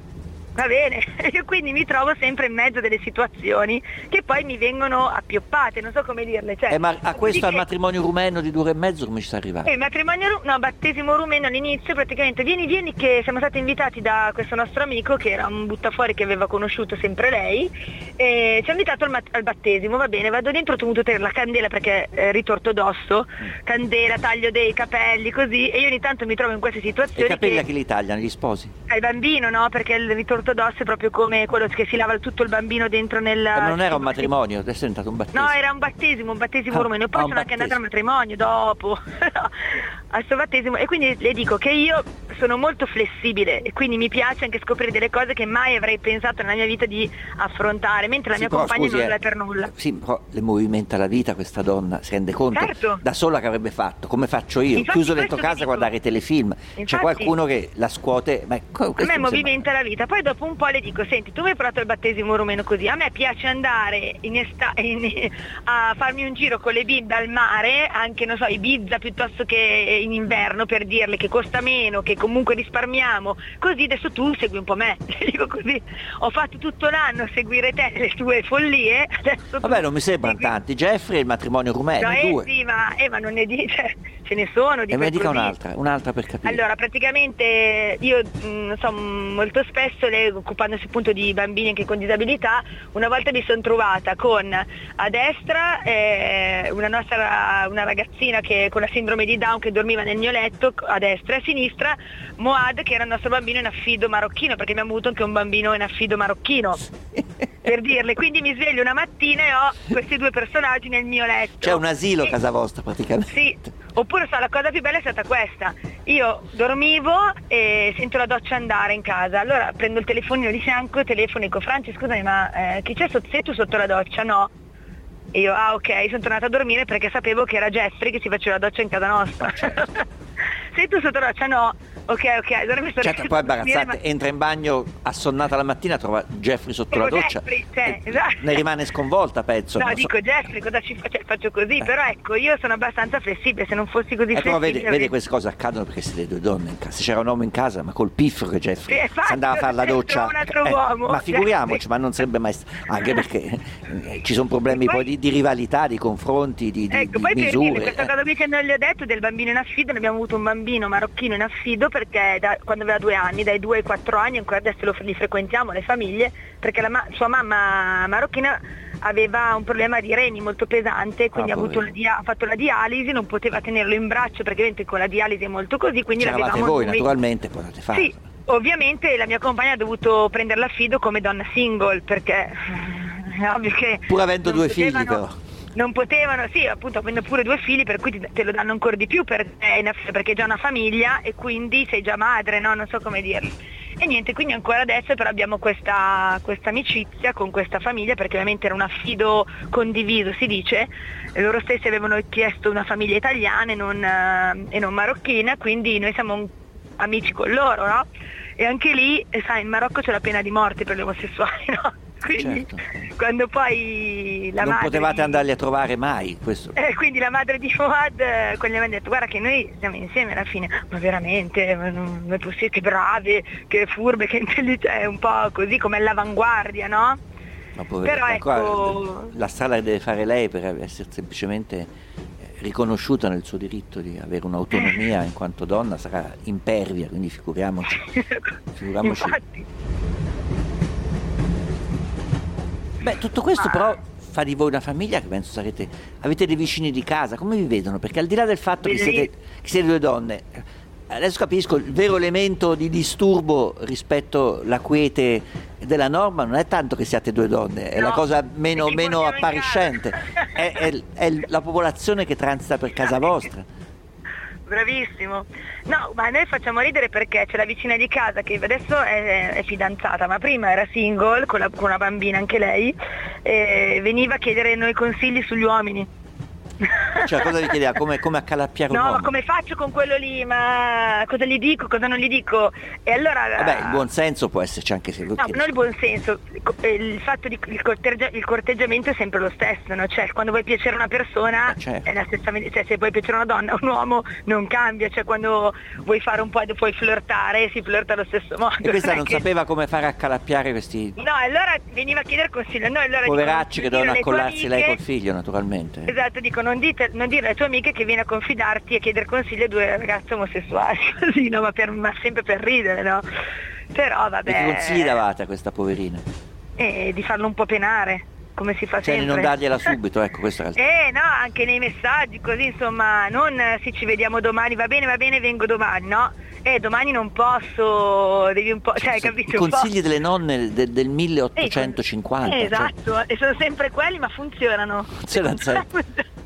Va bene, io quindi mi trovo sempre in mezzo delle situazioni che poi mi vengono appioppate, non so come dirle. Cioè, Eh, ma a questo al matrimonio rumeno di due ore e mezzo come ci sta arrivando? Eh, il matrimonio, ru- no, battesimo rumeno all'inizio praticamente, vieni, vieni che siamo stati invitati da questo nostro amico che era un buttafuori che aveva conosciuto sempre lei e ci ha invitato al, mat- al battesimo, va bene, vado dentro, ho dovuto tenere la candela perché è ritorto d'osso, candela, taglio dei capelli, così, e io ogni tanto mi trovo in queste E i situazioni capelli a che chi li tagliano? Gli sposi? al bambino, no? Perché il ritorto è proprio come quello che si lava tutto il bambino dentro nel... Eh, ma non era un matrimonio, adesso è diventato un battesimo. No, era un battesimo, un battesimo Ah, rumeno. E poi ah, sono anche andata al matrimonio dopo, al suo battesimo. E quindi le dico che io sono molto flessibile e quindi mi piace anche scoprire delle cose che mai avrei pensato nella mia vita di affrontare, mentre la Sì, mia però, compagna scusi, non eh, lo è per nulla. Sì, però le movimenta la vita questa donna, si rende conto Certo. da sola che avrebbe fatto, come faccio io, Infatti chiuso dentro casa a guardare telefilm. C'è Infatti- qualcuno che la scuote, ma A me mi sembra- movimenta la vita, poi dopo un po' le dico, senti, tu mi hai portato al battesimo rumeno così, a me piace andare in esta- in- a farmi un giro con le bimbe al mare, anche non so, Ibiza piuttosto che in inverno per dirle che costa meno, che comunque risparmiamo, così adesso tu segui un po' me, le dico così, ho fatto tutto l'anno a seguire te le tue follie, adesso Vabbè, non mi sembrano tanti. Jeffrey e il matrimonio rumeno, No, eh due. sì, ma, eh, ma non ne dice, ce ne sono di e me dica un'altra, un'altra per capire. Allora, praticamente io mh, non so, molto spesso occupandosi appunto di bambini anche con disabilità, una volta mi sono trovata con a destra eh, una nostra una ragazzina che con la sindrome di Down che dormiva nel mio letto a destra e a sinistra Moad che era il nostro bambino in affido marocchino perché abbiamo avuto anche un bambino in affido marocchino per dirle. Quindi mi sveglio una mattina e ho questi due personaggi nel mio letto. C'è un asilo a casa vostra praticamente. sì, oppure so, la cosa più bella è stata questa. Io dormivo e sento la doccia andare in casa, allora prendo il telefonino di fianco, telefono e dico Franci scusami ma eh, chi c'è sotto? Sei tu sotto la doccia? No. E io, ah ok, sono tornata a dormire perché sapevo che era Jeffrey che si faceva la doccia in casa nostra. Sei tu sotto la doccia? No. Ok, ok, allora mi sono Certo, poi imbarazzante, entra in bagno assonnata la mattina, trova Jeffrey sotto la Trovo doccia. Jeffrey, cioè, esatto. Ne rimane sconvolta, penso. No, non so. dico Jeffrey, cosa ci faccio? Faccio così, però ecco, io sono abbastanza flessibile, se non fossi così Eh, però flessibile... vede, vede queste cose accadono perché siete due donne in casa. Se c'era un uomo in casa, ma col piffro che Jeffrey Sì, si andava a fare la doccia. un altro eh, uomo, ma figuriamoci, ma non sarebbe mai anche perché eh, ci sono problemi poi di, di rivalità, di confronti, di, di- Ecco, di poi per dire, misure. questa eh. cosa qui che non le ho detto del bambino in affido, ne abbiamo avuto un bambino marocchino in affido perché da- quando aveva due anni, dai due ai quattro anni, ancora adesso lo, li frequentiamo le famiglie, perché la ma- sua mamma marocchina aveva un problema di reni molto pesante, quindi Ah, ha, dia- ha fatto la dialisi, non poteva tenerlo in braccio perché con la dialisi è molto così, quindi l'avevamo voi, noi- naturalmente, potete farlo. Sì, ovviamente la mia compagna ha dovuto prendere l'affido come donna single perché è ovvio che Pur avendo due figli, potevano- però. Non potevano, sì, appunto avendo pure due figli per cui te lo danno ancora di più per aff- perché hai già una famiglia e quindi sei già madre, no? Non so come dirlo. E niente, quindi ancora adesso però abbiamo questa, questa amicizia con questa famiglia perché ovviamente era un affido condiviso, si dice, loro stessi avevano chiesto una famiglia italiana e non, eh, e non marocchina, quindi noi siamo amici con loro, no? E anche lì, eh, sai, in Marocco c'è la pena di morte per gli omosessuali, no? Quindi quando poi la non madre potevate di- andarli a trovare mai. Questo. eh, quindi la madre di Fuad eh, quando gli avevano detto guarda che noi siamo insieme alla fine, ma veramente, ma non, non è possibile, che brave, che furbe, che intelligente, un po' così come all'avanguardia, no? Ma poveretta, Però ecco, la strada che deve fare lei per essere semplicemente eh, riconosciuta nel suo diritto di avere un'autonomia in quanto donna sarà impervia, quindi figuriamoci. figuriamoci. infatti, Beh, tutto questo però fa di voi una famiglia che penso sarete. Avete dei vicini di casa, come vi vedono? Perché al di là del fatto che siete, che siete due donne, adesso capisco il vero elemento di disturbo rispetto alla quiete della norma non è tanto che siate due donne, è la No, cosa meno, meno appariscente, è, è- è la popolazione che transita per casa vostra. Bravissimo. No, ma noi facciamo ridere perché c'è la vicina di casa che adesso è, è fidanzata, ma prima era single con, la- con una bambina anche lei e veniva a chiedere noi consigli sugli uomini. Cioè, cosa vi chiedeva? Come, come accalappiare un No, ma uomo? come faccio con quello lì? Ma cosa gli dico? Cosa non gli dico? E allora Vabbè, il buon senso può esserci anche se No, che- non il buon senso, il fatto di il, corteggia- il corteggiamento è sempre lo stesso, no? Cioè quando vuoi piacere a una persona certo. è la stessa cioè se vuoi piacere a una donna o un uomo non cambia, cioè quando vuoi fare un po' puoi flirtare si flirta allo stesso modo. E questa non non che- sapeva come fare a accalappiare questi No, allora veniva a chiedere consiglio, no, allora poveracci che tue accollarsi lei col figlio, naturalmente. Esatto, dico non, dite, non dire alle tue amiche che viene a confidarti e chiedere consiglio a due ragazze omosessuali, così, no, ma, per- ma sempre per ridere, no? Però E vabbè. che consigli davate a questa poverina? Eh, di farlo un po' penare, come si fa Cioè sempre. non dargliela subito, ecco, questo il... Eh no, anche nei messaggi, così insomma, non eh, sì ci vediamo domani, va bene, va bene, vengo domani, no? Eh, domani non posso, devi un po', cioè, hai capito? I consigli delle nonne de- del 1850. Eh, cioè- esatto, e sono sempre quelli, ma funzionano. Funzionano.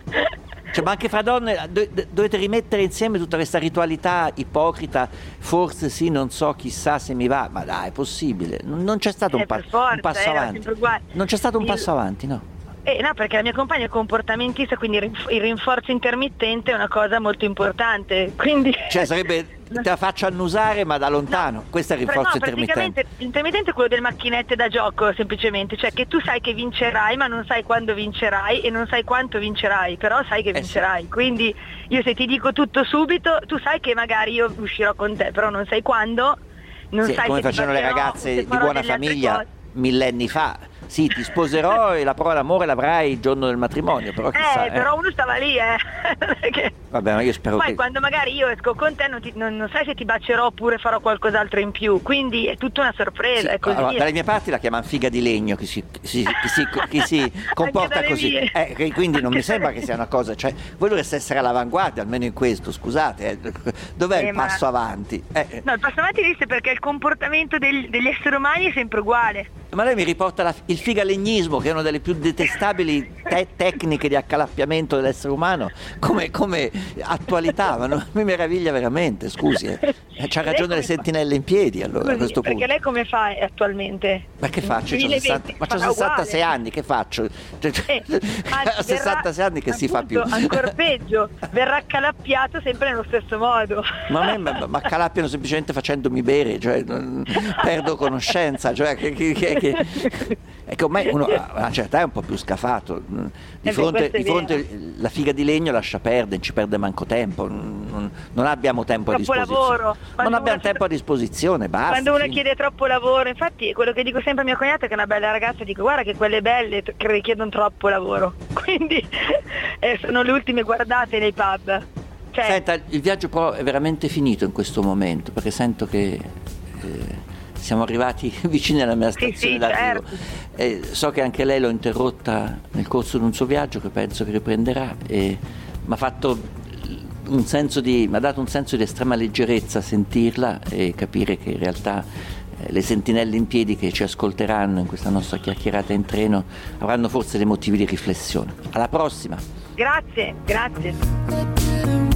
Cioè, ma anche fra donne do- do- dovete rimettere insieme tutta questa ritualità ipocrita, forse sì, non so, chissà se mi va, ma dai, è possibile. Non, non c'è stato un, Eh, pa- per forza, un passo eh, avanti. Non c'è stato un Il- passo avanti, no. Eh, no, perché la mia compagna è comportamentista, quindi il rinforzo intermittente è una cosa molto importante. Quindi... Cioè sarebbe te la faccio annusare ma da lontano. Questo è il rinforzo no, intermittente. praticamente l'intermittente è quello delle macchinette da gioco semplicemente, cioè che tu sai che vincerai ma non sai quando vincerai e non sai quanto vincerai, però sai che Eh sì. vincerai. Quindi io se ti dico tutto subito, tu sai che magari io uscirò con te, però non sai quando, non Sì, sai come facevano le ragazze di buona famiglia millenni fa. Sì, ti sposerò e la prova d'amore l'avrai il giorno del matrimonio, però chissà. Eh, eh. però uno stava lì, eh. Perché Vabbè, ma io spero Poi che. quando magari io esco con te non, ti- non- non sai se ti bacerò oppure farò qualcos'altro in più, quindi è tutta una sorpresa, così. Allora, dalle mie parti la chiamano figa di legno chi si, si- chi si- chi si comporta così. Eh, che quindi non mi sembra che sia una cosa, cioè, voi dovreste essere all'avanguardia, almeno in questo, scusate, eh. dov'è Eh, il ma- passo avanti? Eh, No, il passo avanti esiste perché il comportamento del- degli esseri umani è sempre uguale. Ma lei mi riporta la- il figalegnismo, che è una delle più detestabili te- tecniche di accalappiamento dell'essere umano, come, come attualità, ma non- mi meraviglia veramente, scusi. eh. Eh, C'ha ragione le sentinelle in piedi allora a Scusi, questo perché punto. lei come fa eh, attualmente? Ma che faccio? C'ho 2020 60 ma farà 66 uguale. anni, che faccio? Cioè, Eh, a anzi, 66 anni che si fa più? appunto, Ancora peggio, verrà accalappiato sempre nello stesso modo. Ma a me ma, ma accalappiano semplicemente facendomi bere, cioè non- perdo conoscenza, cioè che, che, che, è che ormai uno a una certa età è un po' più scafato. Di beh, fronte, di fronte la figa di legno lascia perdere, ci perde manco tempo, non, non abbiamo tempo a Troppo disposizione. lavoro. Non abbiamo tempo a disposizione, basta. Quando uno fine. chiede troppo lavoro, infatti quello che dico sempre a mio cognato è che è una bella ragazza, dico guarda che quelle belle t- che richiedono troppo lavoro. Quindi eh, sono le ultime guardate nei pub. Cioè, Senta, il viaggio però è veramente finito in questo momento, perché sento che eh, siamo arrivati vicini alla mia Sì, stazione sì, d'arrivo. certo. Eh, so che anche lei l'ho interrotta nel corso di un suo viaggio che penso che riprenderà e mi ha fatto un senso di, mi ha dato un senso di estrema leggerezza sentirla e capire che in realtà eh, le sentinelle in piedi che ci ascolteranno in questa nostra chiacchierata in treno avranno forse dei motivi di riflessione. Alla prossima! grazie, grazie.